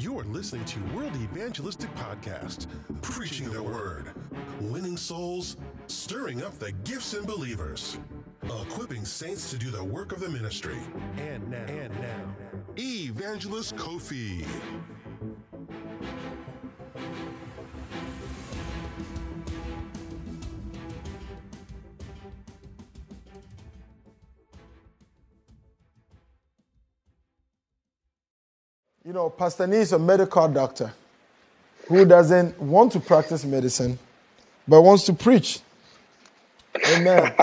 You're listening to World Evangelistic Podcast, preaching the word, winning souls, stirring up the gifts in believers, equipping saints to do the work of the ministry. And now, and now, Evangelist Kofi. Know, Pastor Nee is a medical doctor who doesn't want to practice medicine, but wants to preach. Amen.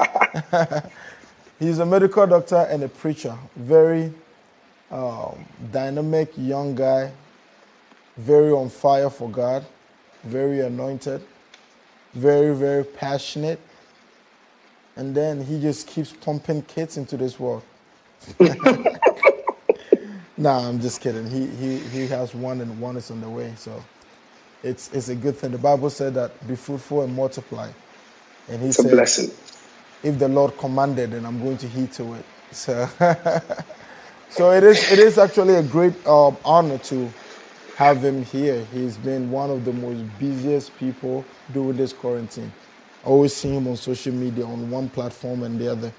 He's a medical doctor and a preacher. Very um, dynamic young guy, very on fire for God, very anointed, very, very passionate. And then he just keeps pumping kids into this world. Nah, I'm just kidding. He he he has one and one is on the way. So it's it's a good thing. The Bible said that be fruitful and multiply. And he It's said a blessing. if the Lord commanded, then I'm going to heed to it. So so it is it is actually a great um, honor to have him here. He's been one of the most busiest people during this quarantine. I always see him on social media on one platform and the other,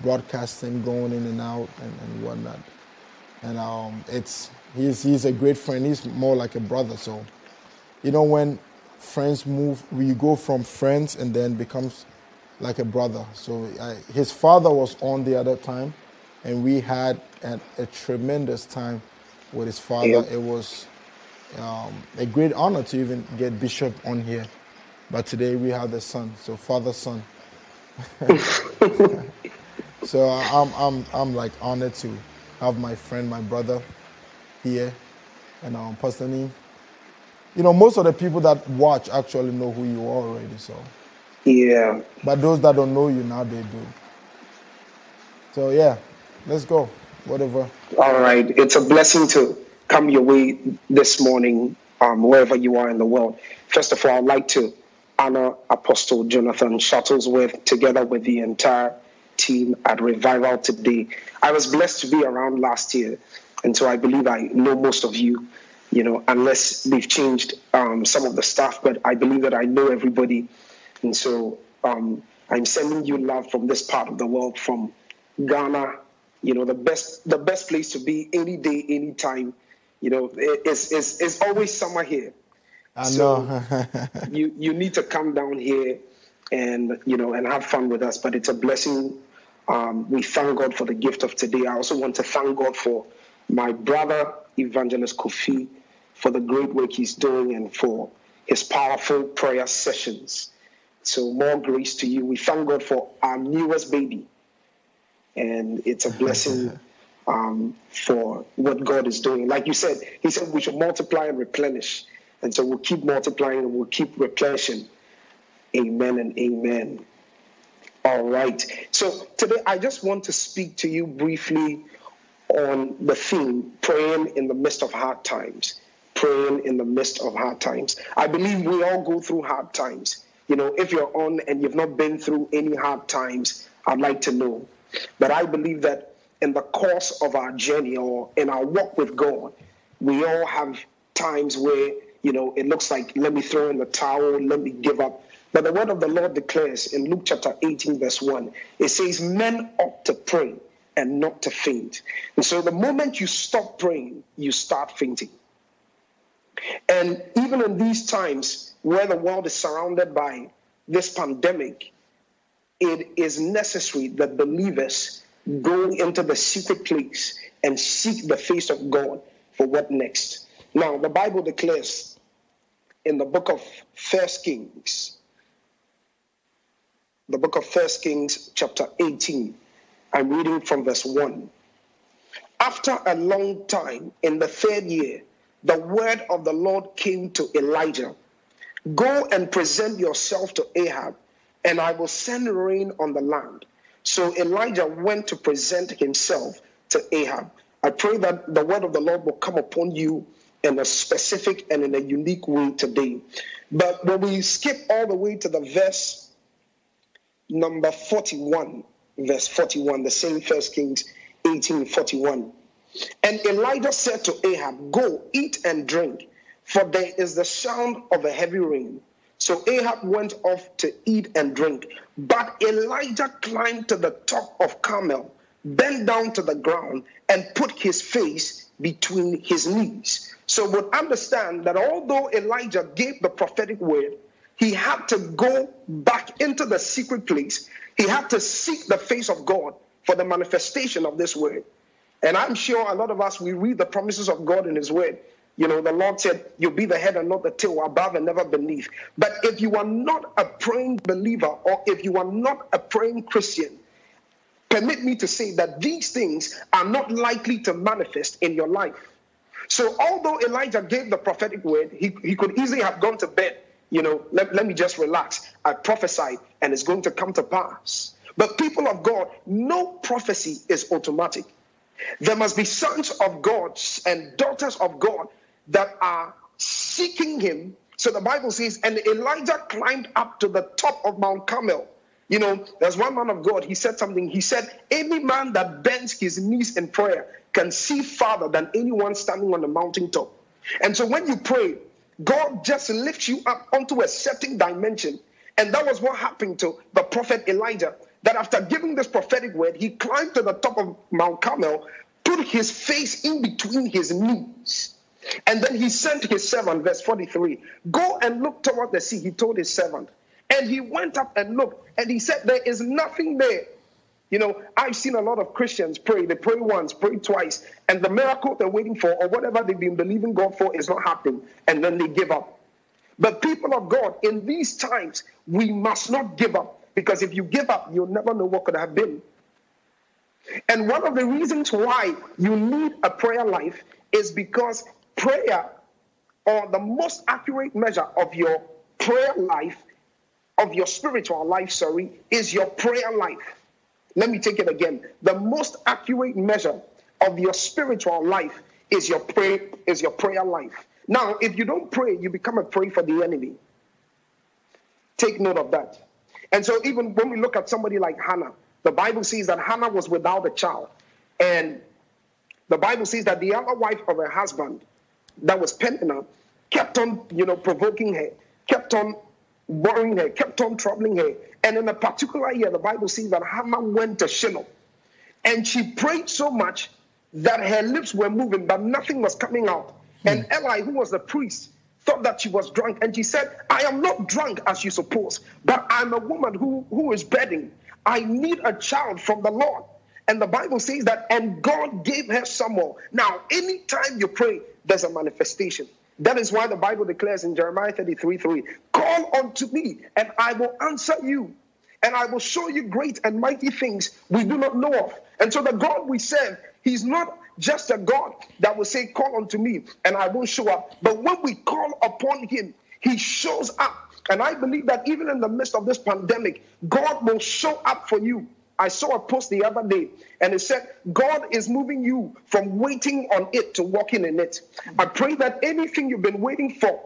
broadcasting, going in and out and, and whatnot and um, it's he's he's a great friend. He's more like a brother. So, you know, when friends move, we go from friends and then becomes like a brother. So I, his father was on the other time, and we had a, a tremendous time with his father. Yeah. It was um, a great honor to even get Bishop on here. But today we have the son, so father son. so I'm I'm I'm like honored to have my friend, my brother here, and um, personally, you know, most of the people that watch actually know who you are already. So, Yeah. but those that don't know you now, they do. So yeah, let's go. Whatever. All right. It's a blessing to come your way this morning, um, wherever you are in the world. First of all, I'd like to honor Apostle Jonathan Shuttlesworth together with the entire team at Revival today. I was blessed to be around last year, and so I believe I know most of you, you know, unless they've changed um, some of the staff, but I believe that I know everybody. And so um, I'm sending you love from this part of the world, from Ghana, you know, the best the best place to be any day, any time. You know, it's, it's, it's always summer here. I So- know. You you need to come down here and you know and have fun with us. But it's a blessing. Um, we thank God for the gift of today. I also want to thank God for my brother Evangelist Kofi for the great work he's doing and for his powerful prayer sessions. So more grace to you. We thank God for our newest baby, and it's a blessing um, for what God is doing. Like you said, He said we should multiply and replenish, and so we'll keep multiplying and we'll keep replenishing. Amen and amen. All right. So today I just want to speak to you briefly on the theme praying in the midst of hard times. Praying in the midst of hard times. I believe we all go through hard times. You know, if you're on and you've not been through any hard times, I'd like to know. But I believe that in the course of our journey or in our walk with God, we all have times where, you know, it looks like, let me throw in the towel, let me give up. But the word of the Lord declares in Luke chapter 18, verse 1, it says, Men ought to pray and not to faint. And so the moment you stop praying, you start fainting. And even in these times where the world is surrounded by this pandemic, it is necessary that believers go into the secret place and seek the face of God for what next. Now, the Bible declares in the book of First Kings, the book of First Kings, chapter 18. I'm reading from verse 1. After a long time, in the third year, the word of the Lord came to Elijah Go and present yourself to Ahab, and I will send rain on the land. So Elijah went to present himself to Ahab. I pray that the word of the Lord will come upon you in a specific and in a unique way today. But when we skip all the way to the verse number 41, verse 41, the same First Kings 18 41, And Elijah said to Ahab, Go, eat and drink, for there is the sound of a heavy rain. So Ahab went off to eat and drink. But Elijah climbed to the top of Carmel, bent down to the ground, and put his face between his knees. So would understand that although Elijah gave the prophetic word, he had to go back into the secret place. He had to seek the face of God for the manifestation of this word. And I'm sure a lot of us, we read the promises of God in His Word. You know, the Lord said, You'll be the head and not the tail, above and never beneath. But if you are not a praying believer or if you are not a praying Christian, permit me to say that these things are not likely to manifest in your life. So, although Elijah gave the prophetic word, he, he could easily have gone to bed. You know, let, let me just relax. I prophesied and it's going to come to pass. But, people of God, no prophecy is automatic. There must be sons of God and daughters of God that are seeking him. So the Bible says, and Elijah climbed up to the top of Mount Carmel. You know, there's one man of God, he said something. He said, Any man that bends his knees in prayer can see farther than anyone standing on the mountaintop. And so when you pray, God just lifts you up onto a certain dimension. And that was what happened to the prophet Elijah that after giving this prophetic word, he climbed to the top of Mount Carmel, put his face in between his knees. And then he sent his servant, verse 43, go and look toward the sea. He told his servant. And he went up and looked, and he said, There is nothing there. You know, I've seen a lot of Christians pray. They pray once, pray twice, and the miracle they're waiting for, or whatever they've been believing God for, is not happening. And then they give up. But people of God, in these times, we must not give up. Because if you give up, you'll never know what could have been. And one of the reasons why you need a prayer life is because prayer, or the most accurate measure of your prayer life, of your spiritual life, sorry, is your prayer life. Let me take it again. The most accurate measure of your spiritual life is your pray is your prayer life. Now, if you don't pray, you become a prey for the enemy. Take note of that. And so, even when we look at somebody like Hannah, the Bible says that Hannah was without a child. And the Bible says that the other wife of her husband, that was Peninnah, kept on, you know, provoking her, kept on worrying her, kept on troubling her. And in a particular year, the Bible says that Hannah went to Shiloh. And she prayed so much that her lips were moving, but nothing was coming out. And hmm. Eli, who was the priest, thought that she was drunk. And she said, I am not drunk as you suppose, but I'm a woman who, who is bedding. I need a child from the Lord. And the Bible says that, and God gave her Samuel. Now, anytime you pray, there's a manifestation. That is why the Bible declares in Jeremiah 33 3, Call unto me, and I will answer you, and I will show you great and mighty things we do not know of. And so, the God we serve, He's not just a God that will say, Call unto me and I will show up. But when we call upon him, he shows up. And I believe that even in the midst of this pandemic, God will show up for you. I saw a post the other day and it said, God is moving you from waiting on it to walking in it. I pray that anything you've been waiting for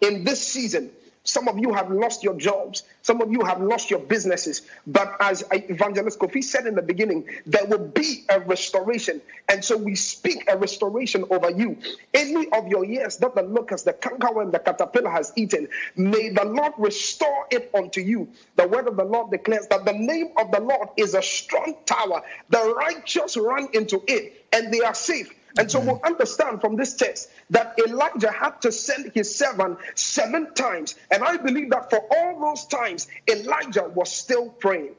in this season, some of you have lost your jobs. Some of you have lost your businesses. But as Evangelist Kofi said in the beginning, there will be a restoration. And so we speak a restoration over you. Any of your years that the locust, the cankerworm, the caterpillar has eaten, may the Lord restore it unto you. The word of the Lord declares that the name of the Lord is a strong tower. The righteous run into it and they are safe. And so we'll understand from this text that Elijah had to send his servant seven times. And I believe that for all those times, Elijah was still praying.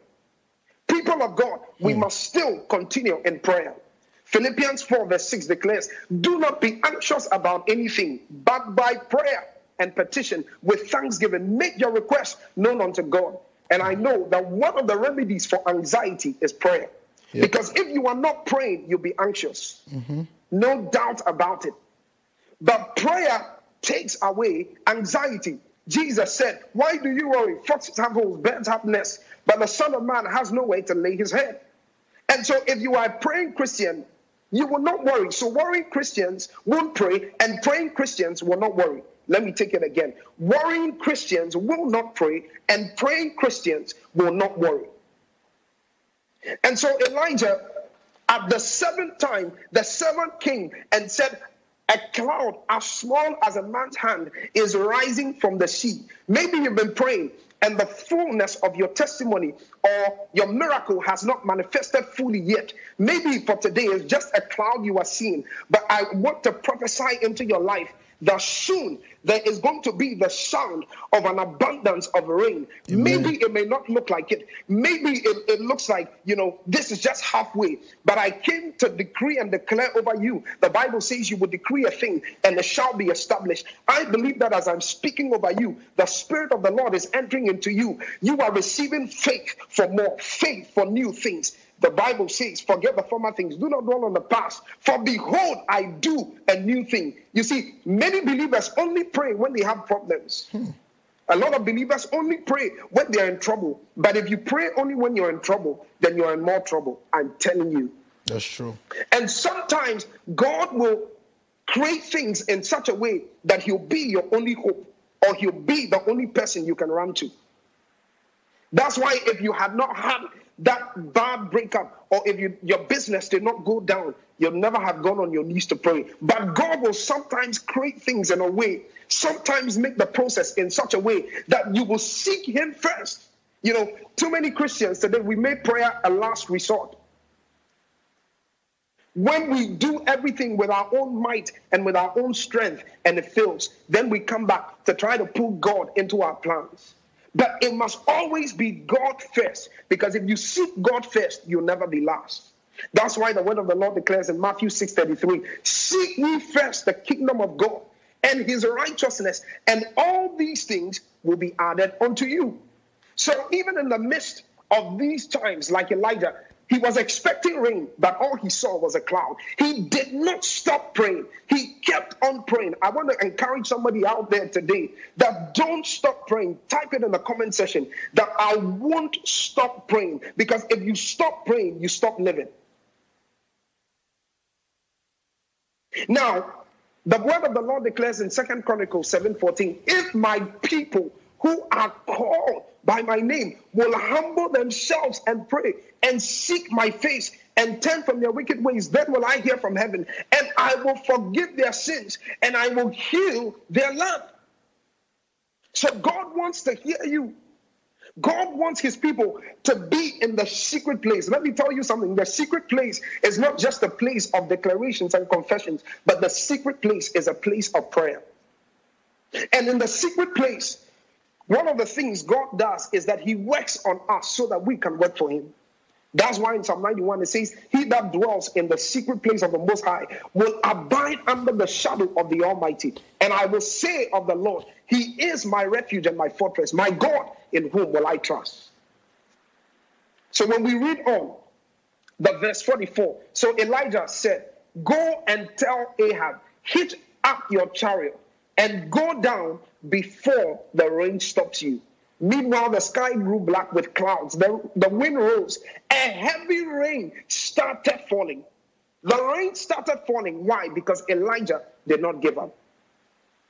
People of God, we hmm. must still continue in prayer. Philippians 4, verse 6 declares, Do not be anxious about anything, but by prayer and petition with thanksgiving, make your request known unto God. And I know that one of the remedies for anxiety is prayer. Yep. Because if you are not praying, you'll be anxious. Mm-hmm. No doubt about it. But prayer takes away anxiety. Jesus said, Why do you worry? Foxes have holes, birds have nests, but the Son of Man has no way to lay his head. And so, if you are a praying Christian, you will not worry. So, worrying Christians won't pray, and praying Christians will not worry. Let me take it again. Worrying Christians will not pray, and praying Christians will not worry. And so, Elijah At the seventh time, the servant came and said, a cloud as small as a man's hand is rising from the sea. Maybe you've been praying and the fullness of your testimony or your miracle has not manifested fully yet. Maybe for today it's just a cloud you are seeing, but I want to prophesy into your life that soon there is going to be the sound of an abundance of rain. Amen. Maybe it may not look like it. Maybe it, it looks like, you know, this is just halfway. But I came to decree and declare over you. The Bible says you will decree a thing and it shall be established. I believe that as I'm speaking over you, the Spirit of the Lord is entering into you. You are receiving faith for more, faith for new things. The Bible says, forget the former things, do not dwell on the past. For behold, I do a new thing. You see, many believers only pray when they have problems. Hmm. A lot of believers only pray when they're in trouble. But if you pray only when you're in trouble, then you're in more trouble. I'm telling you. That's true. And sometimes God will create things in such a way that He'll be your only hope or He'll be the only person you can run to. That's why if you had not had that bad breakup, or if you, your business did not go down, you'll never have gone on your knees to pray. But God will sometimes create things in a way, sometimes make the process in such a way that you will seek Him first. You know, too many Christians today, we make prayer a last resort. When we do everything with our own might and with our own strength and it fails, then we come back to try to pull God into our plans. But it must always be God first, because if you seek God first, you'll never be last. That's why the word of the Lord declares in Matthew 6:33, seek ye first the kingdom of God and his righteousness, and all these things will be added unto you. So even in the midst of these times, like Elijah, he was expecting rain, but all he saw was a cloud. He did not stop praying. He kept on praying. I want to encourage somebody out there today that don't stop praying. Type it in the comment section that I won't stop praying because if you stop praying, you stop living. Now, the word of the Lord declares in Second Chronicles 7:14, if my people who are called by my name will humble themselves and pray and seek my face and turn from their wicked ways, then will I hear from heaven and I will forgive their sins and I will heal their land. So God wants to hear you. God wants his people to be in the secret place. Let me tell you something. The secret place is not just a place of declarations and confessions, but the secret place is a place of prayer. And in the secret place, one of the things God does is that He works on us so that we can work for Him. That's why in Psalm 91 it says, He that dwells in the secret place of the Most High will abide under the shadow of the Almighty. And I will say of the Lord, He is my refuge and my fortress, my God, in whom will I trust. So when we read on, the verse 44, so Elijah said, Go and tell Ahab, hit up your chariot and go down before the rain stops you. Meanwhile, the sky grew black with clouds. The, the wind rose. A heavy rain started falling. The rain started falling. Why? Because Elijah did not give up.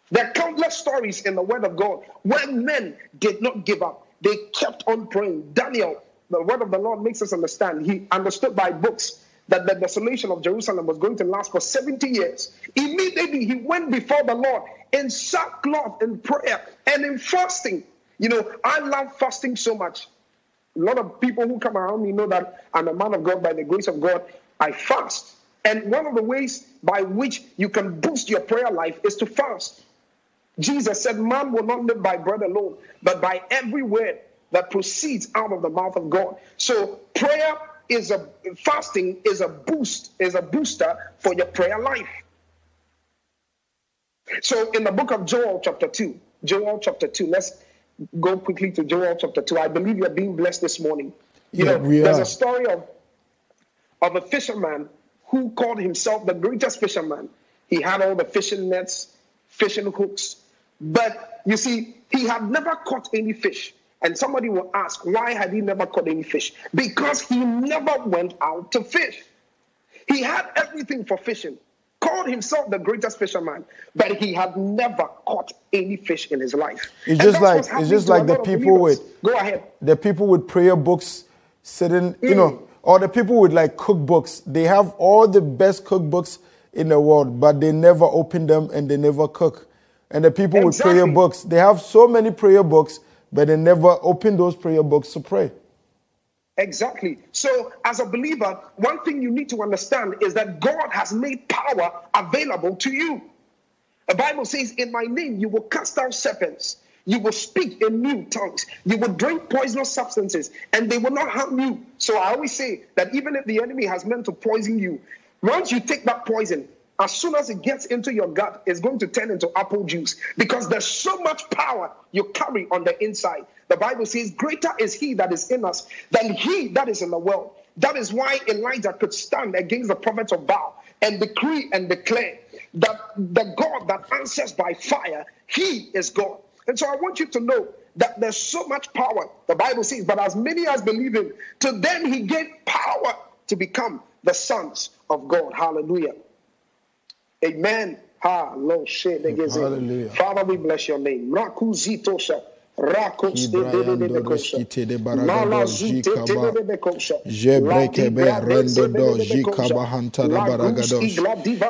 There are countless stories in the Word of God where men did not give up. They kept on praying. Daniel, the Word of the Lord makes us understand. He understood by books that the desolation of Jerusalem was going to last for 70 years. Immediately he went before the Lord in sackcloth, and prayer, and in fasting. You know, I love fasting so much. A lot of people who come around me know that I'm a man of God by the grace of God. I fast. And one of the ways by which you can boost your prayer life is to fast. Jesus said, Man will not live by bread alone, but by every word that proceeds out of the mouth of God. So, prayer is a fasting is a boost, is a booster for your prayer life. So in the book of Joel, chapter 2, Joel chapter 2, let's go quickly to Joel chapter 2. I believe you're being blessed this morning. You yeah, know, there's a story of, of a fisherman who called himself the greatest fisherman. He had all the fishing nets, fishing hooks, but you see, he had never caught any fish. And somebody will ask, why had he never caught any fish? Because he never went out to fish. He had everything for fishing, called himself the greatest fisherman, but he had never caught any fish in his life. It's just like it's just like the people with go ahead. The people with prayer books sitting, mm. you know, or the people with like cookbooks. They have all the best cookbooks in the world, but they never open them and they never cook. And the people exactly. with prayer books, they have so many prayer books, but they never open those prayer books to pray. Exactly. So, as a believer, one thing you need to understand is that God has made power available to you. The Bible says, In my name, you will cast out serpents. You will speak in new tongues. You will drink poisonous substances, and they will not harm you. So I always say that even if the enemy has meant to poison you, once you take that poison, as soon as it gets into your gut, it's going to turn into apple juice because there's so much power you carry on the inside. The Bible says, Greater is he that is in us than he that is in the world. That is why Elijah could stand against the prophets of Baal and decree and declare that the God that answers by fire, he is God. And so I want you to know that there's so much power. The Bible says, but as many as believe him, to them he gave power to become the sons of God. Hallelujah. Amen. Hallelujah. Father, we bless your name. Rakuzitosha. Rakos de de de de kosha. Mala zute de de de kosha. Jebreke be rendo do jikaba hanta da baragados.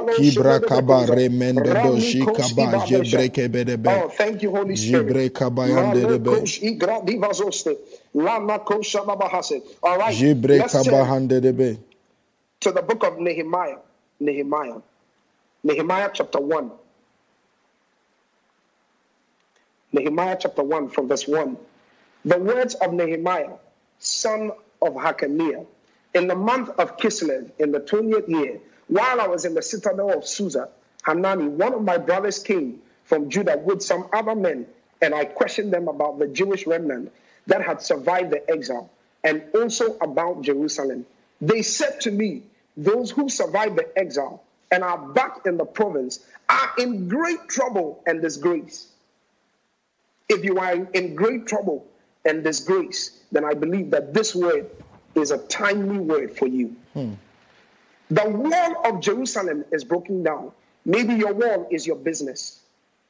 Kibra kaba remende do jikaba jebreke be de be. Oh, thank you, Holy Spirit. Jebreka bayande de be. Igra divazoste. Lama kosha babahase. All right. Jebreka bahande de be. To the book of Nehemiah. Nehemiah. Nehemiah chapter 1. Nehemiah chapter 1 from verse 1. The words of Nehemiah, son of Hakaliah, in the month of Kislev, in the 20th year, while I was in the citadel of Susa, Hanani, one of my brothers, came from Judah with some other men, and I questioned them about the Jewish remnant that had survived the exile, and also about Jerusalem. They said to me, Those who survived the exile and are back in the province are in great trouble and disgrace. If you are in great trouble and disgrace, then I believe that this word is a timely word for you. Hmm. The wall of Jerusalem is broken down. Maybe your wall is your business.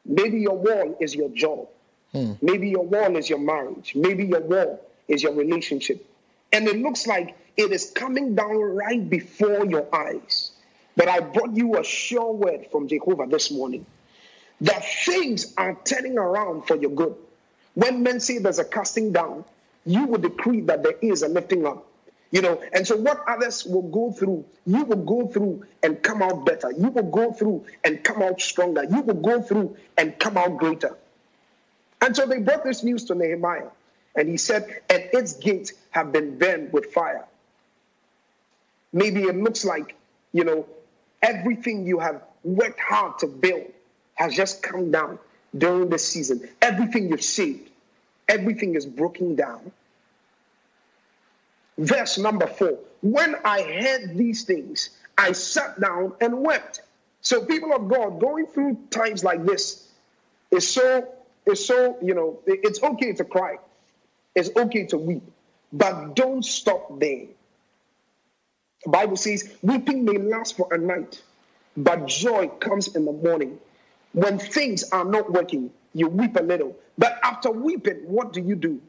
Maybe your wall is your job. Hmm. Maybe your wall is your marriage. Maybe your wall is your relationship. And it looks like it is coming down right before your eyes. But I brought you a sure word from Jehovah this morning that things are turning around for your good. When men say there's a casting down, you will decree that there is a lifting up. You know, and so what others will go through, you will go through and come out better. You will go through and come out stronger. You will go through and come out greater. And so they brought this news to Nehemiah, and he said, And its gates have been burned with fire. Maybe it looks like, you know, everything you have worked hard to build has just come down during this season. Everything you've saved, everything is broken down. Verse number four When I heard these things, I sat down and wept. So, people of God, going through times like this is so, is so, you know, it's okay to cry, it's okay to weep, but don't stop there. The Bible says, weeping may last for a night, but joy comes in the morning. When things are not working, you weep a little. But after weeping, what do you do?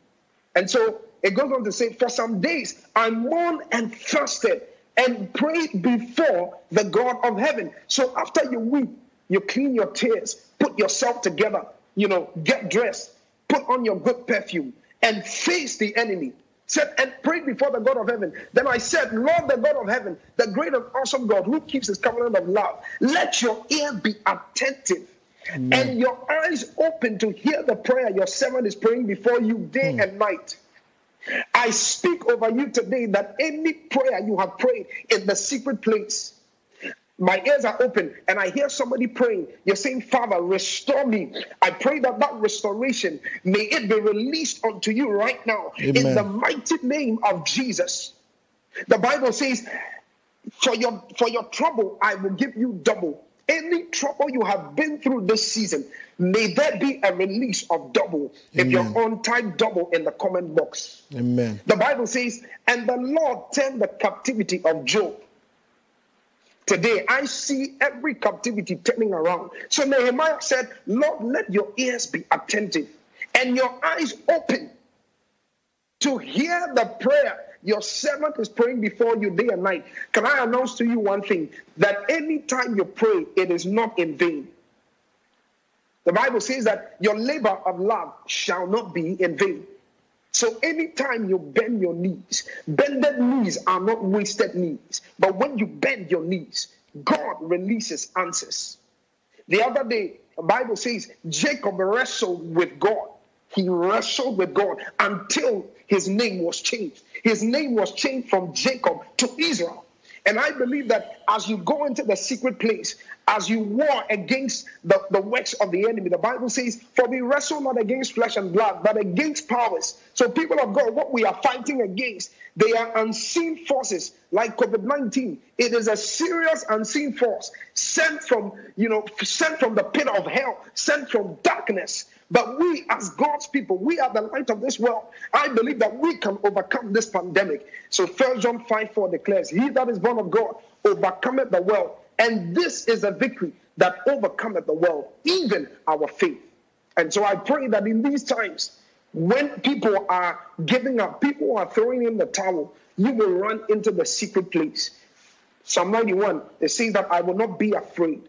And so it goes on to say, For some days I mourned and fasted and prayed before the God of heaven. So after you weep, you clean your tears, put yourself together, you know, get dressed, put on your good perfume, and face the enemy said, and prayed before the God of heaven. Then I said, Lord, the God of heaven, the great and awesome God who keeps his covenant of love, let your ear be attentive Amen. and your eyes open to hear the prayer your servant is praying before you day hmm. and night. I speak over you today that any prayer you have prayed in the secret place, my ears are open and I hear somebody praying. You're saying, Father, restore me. I pray that that restoration may it be released unto you right now Amen. in the mighty name of Jesus. The Bible says, for your for your trouble, I will give you double. Any trouble you have been through this season, may there be a release of double. Amen. If you're on, time, double in the comment box. Amen. The Bible says, and the Lord turned the captivity of Job Today, I see every captivity turning around. So Nehemiah said, Lord, let your ears be attentive and your eyes open to hear the prayer Your servant is praying before you day and night. Can I announce to you one thing? That anytime you pray, it is not in vain. The Bible says that your labor of love shall not be in vain. So anytime you bend your knees, bended knees are not wasted knees. But when you bend your knees, God releases answers. The other day, the Bible says Jacob wrestled with God. He wrestled with God until his name was changed. His name was changed from Jacob to Israel. And I believe that as you go into the secret place, as you war against the, the works of the enemy, the Bible says, For we wrestle not against flesh and blood, but against powers. So, people of God, what we are fighting against, they are unseen forces like COVID 19. It is a serious unseen force sent from, you know, sent from the pit of hell, sent from darkness. But we, as God's people, we are the light of this world. I believe that we can overcome this pandemic. So First John 5 4 declares, He that is born of God overcometh the world. And this is a victory that overcometh the world, even our faith. And so I pray that in these times, when people are giving up, people are throwing in the towel, you will run into the secret place. Psalm 91, it says that I will not be afraid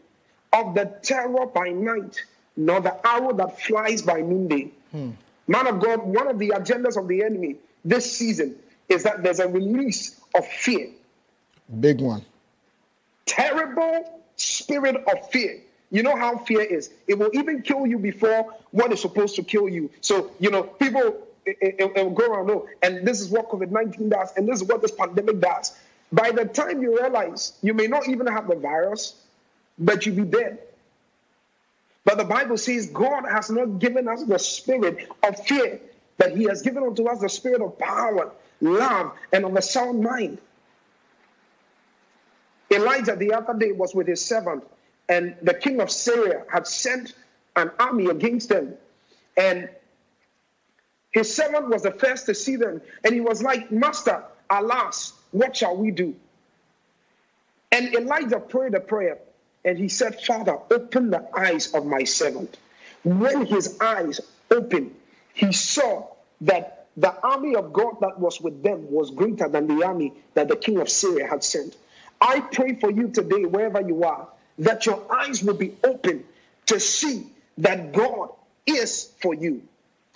of the terror by night nor the arrow that flies by noonday. Hmm. Man of God, one of the agendas of the enemy this season is that there's a release of fear. Big one. Terrible spirit of fear. You know how fear is. It will even kill you before what is supposed to kill you. So, you know, people it, it, it will go around, no, and this is what COVID 19 does, and this is what this pandemic does. By the time you realize you may not even have the virus, but you'll be dead. But the Bible says God has not given us the spirit of fear, but He has given unto us the spirit of power, love, and of a sound mind. Elijah the other day was with his servant, and the king of Syria had sent an army against them. And his servant was the first to see them, and he was like, Master, alas, what shall we do? And Elijah prayed a prayer. And he said, Father, open the eyes of my servant. When his eyes opened, he saw that the army of God that was with them was greater than the army that the king of Syria had sent. I pray for you today, wherever you are, that your eyes will be open to see that God is for you.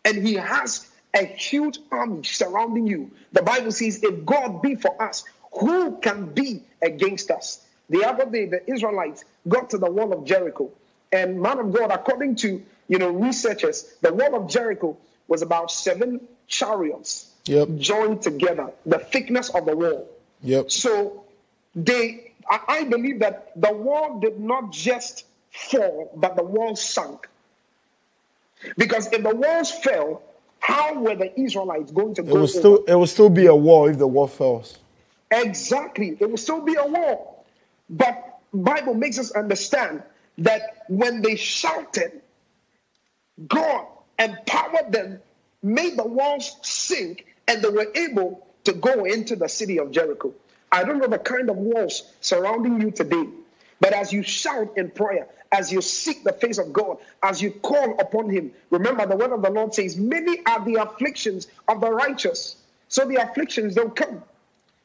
And he has a huge army surrounding you. The Bible says, if God be for us, who can be against us? The other day, the Israelites got to the wall of Jericho. And man of God, according to you know researchers, the wall of Jericho was about seven chariots yep. joined together, the thickness of the wall. Yep. So they I believe that the wall did not just fall, but the wall sunk. Because if the walls fell, how were the Israelites going to it go? Will still, it will still be a wall if the wall falls. Exactly. It will still be a wall. But Bible makes us understand that when they shouted, God empowered them, made the walls sink, and they were able to go into the city of Jericho. I don't know the kind of walls surrounding you today, but as you shout in prayer, as you seek the face of God, as you call upon Him, remember the word of the Lord says, Many are the afflictions of the righteous. So the afflictions don't come.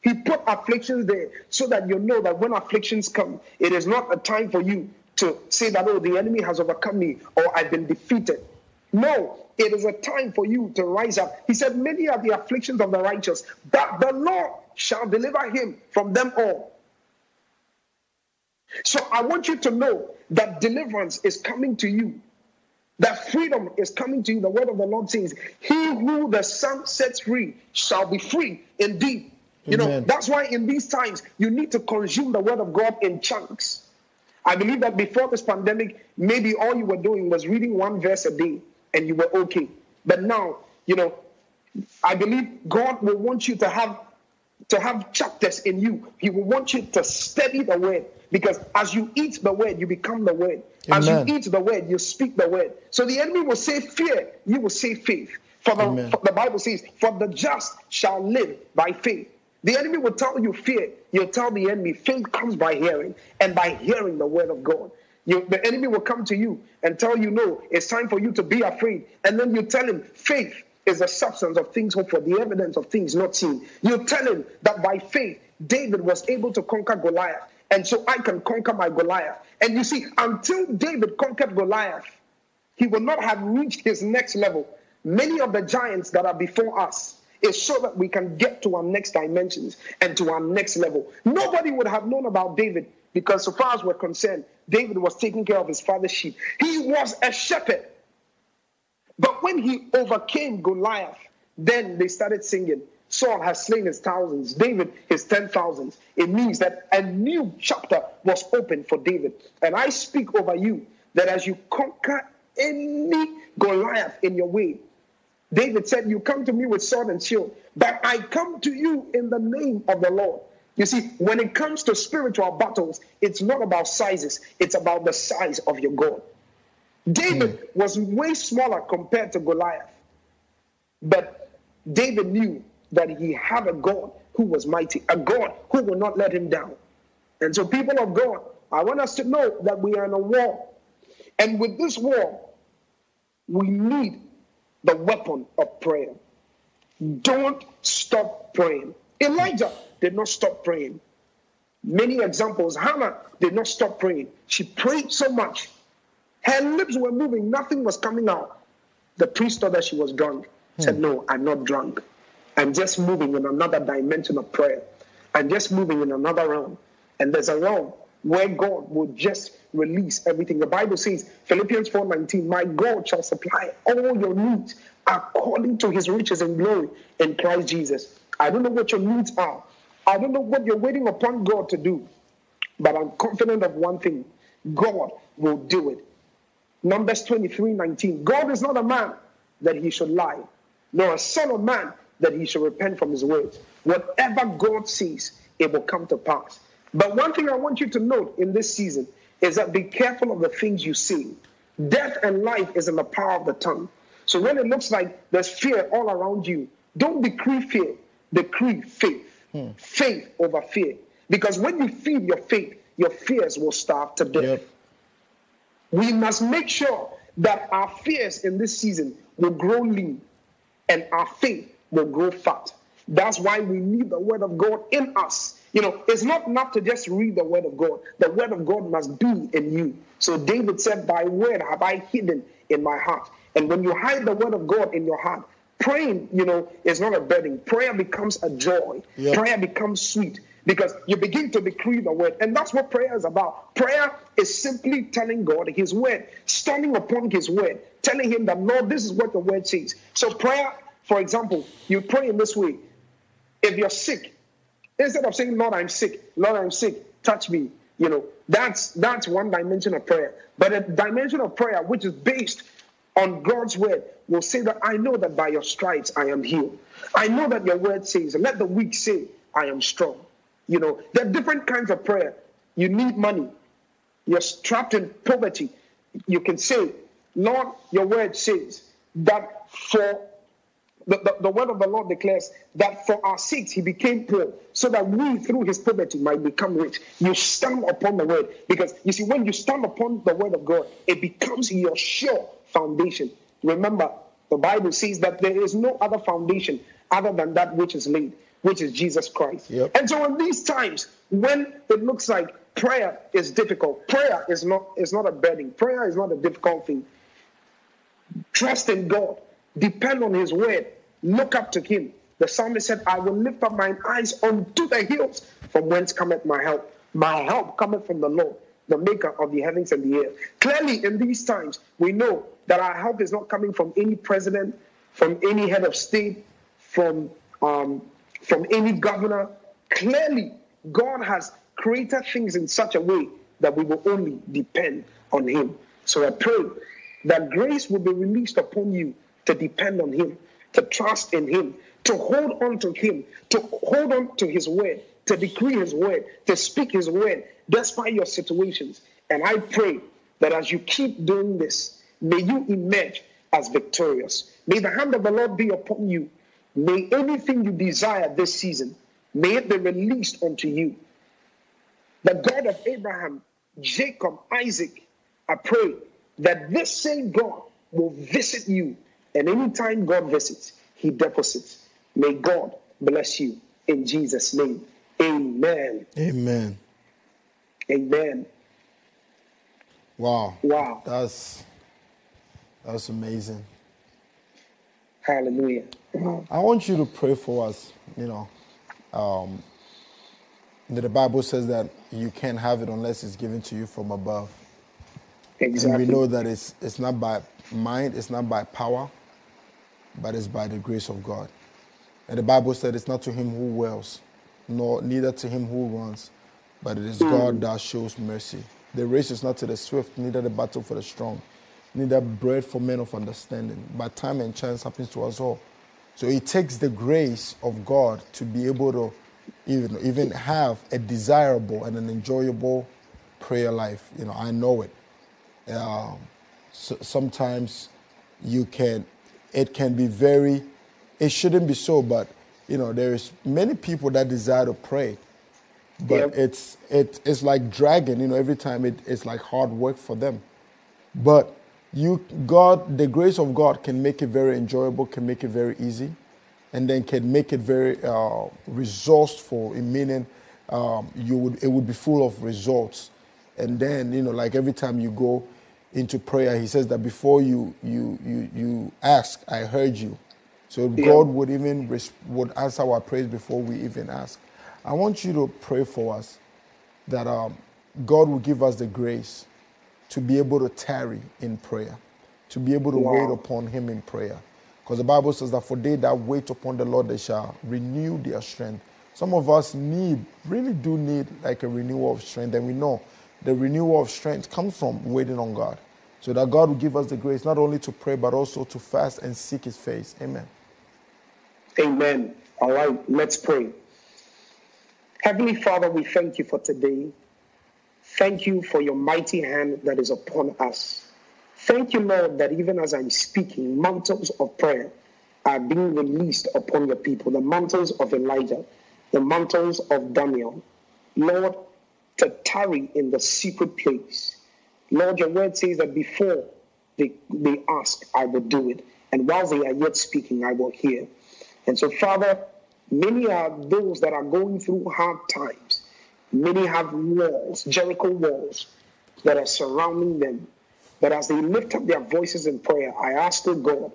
He put afflictions there so that you know that when afflictions come, it is not a time for you to say that, oh, the enemy has overcome me or I've been defeated. No, it is a time for you to rise up. He said, Many are the afflictions of the righteous, but the Lord shall deliver him from them all. So I want you to know that deliverance is coming to you. That freedom is coming to you. The word of the Lord says, He who the Son sets free shall be free indeed. You know, that's why in these times you need to consume the word of God in chunks. I believe that before this pandemic, maybe all you were doing was reading one verse a day and you were okay. But now, you know, I believe God will want you to have to have chapters in you. He will want you to study the word because as you eat the word, you become the word. Amen. As you eat the word, you speak the word. So the enemy will say fear, you will say faith. For the, for the Bible says, For the just shall live by faith. The enemy will tell you fear. You'll tell the enemy faith comes by hearing, and by hearing the word of God. You, the enemy will come to you and tell you, no, it's time for you to be afraid. And then you tell him, faith, is the substance of things hoped for, the evidence of things not seen. You tell him that by faith, David was able to conquer Goliath, and so I can conquer my Goliath. And you see, until David conquered Goliath, he will not have reached his next level. Many of the giants that are before us is so that we can get to our next dimensions and to our next level. Nobody would have known about David because, so far as we're concerned, David was taking care of his father's sheep. He was a shepherd. But when he overcame Goliath, then they started singing. Saul has slain his thousands, David his ten thousands. It means that a new chapter was opened for David. And I speak over you that as you conquer any Goliath in your way, David said, You come to me with sword and shield, but I come to you in the name of the Lord. You see, when it comes to spiritual battles, it's not about sizes, it's about the size of your God. David mm. was way smaller compared to Goliath, but David knew that he had a God who was mighty, a God who will not let him down. And so, people of God, I want us to know that we are in a war. And with this war, we need the weapon of prayer. Don't stop praying. Elijah did not stop praying. Many examples. Hannah did not stop praying. She prayed so much. Her lips were moving, nothing was coming out. The priest thought that she was drunk. Hmm. Said, No, I'm not drunk. I'm just moving in another dimension of prayer. I'm just moving in another realm. And there's a realm where God will just release everything. The Bible says, Philippians 4:19, my God shall supply all your needs according to his riches and glory in Christ Jesus. I don't know what your needs are. I don't know what you're waiting upon God to do, but I'm confident of one thing God will do it. Numbers 23 19. God is not a man that he should lie, nor a son of man that he should repent from his words. Whatever God says, it will come to pass. But one thing I want you to note in this season is that be careful of the things you say. Death and life is in the power of the tongue. So when it looks like there's fear all around you, don't decree fear, decree faith. Hmm. Faith over fear. Because when you feed your faith, your fears will starve to death. Yep. We must make sure that our fears in this season will grow lean and our faith will grow fat. That's why we need the word of God in us. You know, it's not enough to just read the word of God. The word of God must be in you. So David said, Thy word have I hidden in my heart. And when you hide the word of God in your heart, praying, you know, is not a burden. Prayer becomes a joy. Yep. Prayer becomes sweet because you begin to decree the word. And that's what prayer is about. Prayer is simply telling God his word, standing upon his word, telling him that, Lord, this is what the word says. So, prayer, for example, you pray in this way. If you're sick, instead of saying, Lord, I'm sick, Lord, I'm sick, touch me, you know, that's that's one dimension of prayer. But a dimension of prayer which is based on God's word will say that I know that by your stripes I am healed. I know that your word says, let the weak say, I am strong. You know, there are different kinds of prayer. You need money. You're trapped in poverty. You can say, Lord, your word says that for the, the, the, word of the Lord declares that for our sakes he became poor, so that we through his poverty might become rich. You stand upon the word because you see, when you stand upon the word of God, it becomes your sure foundation. Remember, the Bible says that there is no other foundation other than that which is laid, which is Jesus Christ. Yep. And so in these times, when it looks like prayer is difficult, prayer is not is not a burden. Prayer is not a difficult thing. Trust in God. Depend on his word. Look up to him. The psalmist said, I will lift up mine eyes unto the hills, from whence cometh my help. My help cometh from the Lord, the maker of the heavens and the earth. Clearly, in these times, we know that our help is not coming from any president, from any head of state, from um, from any governor. Clearly, God has created things in such a way that we will only depend on Him. So I pray that grace will be released upon you to depend on Him, to trust in Him, to hold on to Him, to hold on to His word, to decree His word, to speak His word, despite your situations. And I pray that as you keep doing this, may you emerge as victorious. May the hand of the Lord be upon you. May anything you desire this season, may it be released unto you. The God of Abraham, Jacob, Isaac, I pray that this same God will visit you And anytime God visits, he deposits. May God bless you in Jesus' name. Amen. Amen. Amen. Wow. Wow. That's that's amazing. Hallelujah. I want you to pray for us. You know, um, the Bible says that you can't have it unless it's given to you from above. Exactly. And we know that it's it's not by mind, it's not by power, but it's by the grace of God. And the Bible said it's not to him who wills, nor neither to him who runs, but it is Mm. God that shows mercy. The race is not to the swift, neither the battle for the strong, neither bread for men of understanding. But time and chance happens to us all. So it takes the grace of God to be able to even even have a desirable and an enjoyable prayer life. You know, I know it. Um, so sometimes you can, it can be very, it shouldn't be so, but you know, there's many people that desire to pray, but Yep. it's it, it's like dragging. You know, every time it, it's like hard work for them. But you, God, the grace of God can make it very enjoyable, can make it very easy, and then can make it very uh, resourceful. In meaning, um, you would it would be full of results. And then you know, like every time you go into prayer, He says that before you you you you ask, I heard you. So Yeah. God would even res- would answer our prayers before we even ask. I want you to pray for us that um, God will give us the grace to be able to tarry in prayer, to be able to Wow. wait upon Him in prayer. Because the Bible says that for they that wait upon the Lord, they shall renew their strength. Some of us need, really do need like a renewal of strength. And we know the renewal of strength comes from waiting on God. So that God will give us the grace not only to pray, but also to fast and seek His face. Amen. Amen. All right, let's pray. Heavenly Father, we thank you for today. Thank you for your mighty hand that is upon us. Thank you, Lord, that even as I'm speaking, mantles of prayer are being released upon your people the mantles of Elijah, the mantles of Daniel. Lord, to tarry in the secret place. Lord, your word says that before they, they ask, I will do it. And while they are yet speaking, I will hear. And so, Father, many are those that are going through hard times. Many have walls, Jericho walls, that are surrounding them. But as they lift up their voices in prayer, I ask, oh God,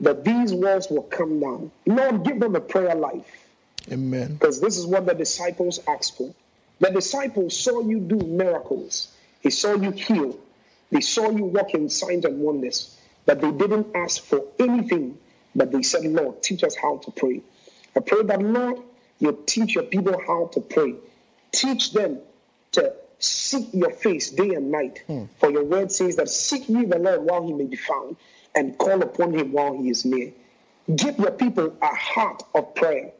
that these walls will come down. Lord, give them a prayer life Amen. because this is what the disciples asked for. The disciples saw you do miracles, they saw you heal, they saw you walk in signs and wonders, but they didn't ask for anything. But they said, Lord, teach us how to pray. I pray that, Lord, you teach your people how to pray. Teach them to seek your face day and night. Hmm. For your word says that seek ye the Lord while he may be found, and call upon him while he is near. Give your people a heart of prayer,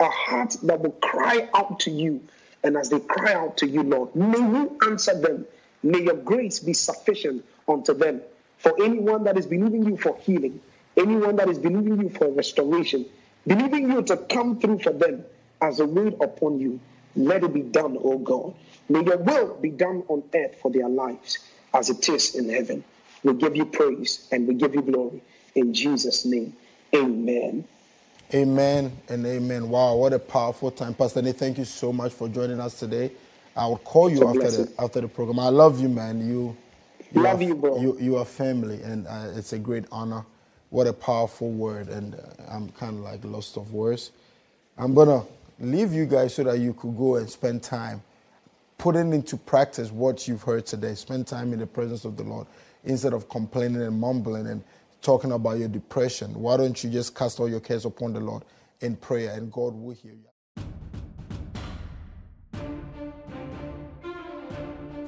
a heart that will cry out to you. And as they cry out to you, Lord, may you answer them. May your grace be sufficient unto them. For anyone that is believing you for healing, anyone that is believing you for restoration, believing you to come through for them as a word upon you, let it be done, O God. May your will be done on earth for their lives as it is in heaven. We give you praise and we give you glory. In Jesus' name, amen. Amen and amen. Wow, what a powerful time, Pastor Nate. Thank you so much for joining us today. I will call you after the after the program. I love you, man. You, Love are, you, bro. You, you are family, and uh, it's a great honor. What a powerful word, and uh, I'm kind of like lost of words. I'm gonna leave you guys so that you could go and spend time putting into practice what you've heard today. Spend time in the presence of the Lord instead of complaining and mumbling and talking about your depression. Why don't you just cast all your cares upon the Lord in prayer and God will hear you?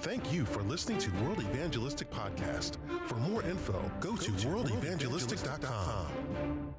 Thank you for listening to World Evangelistic Podcast. For more info, go to worldevangelistic.com.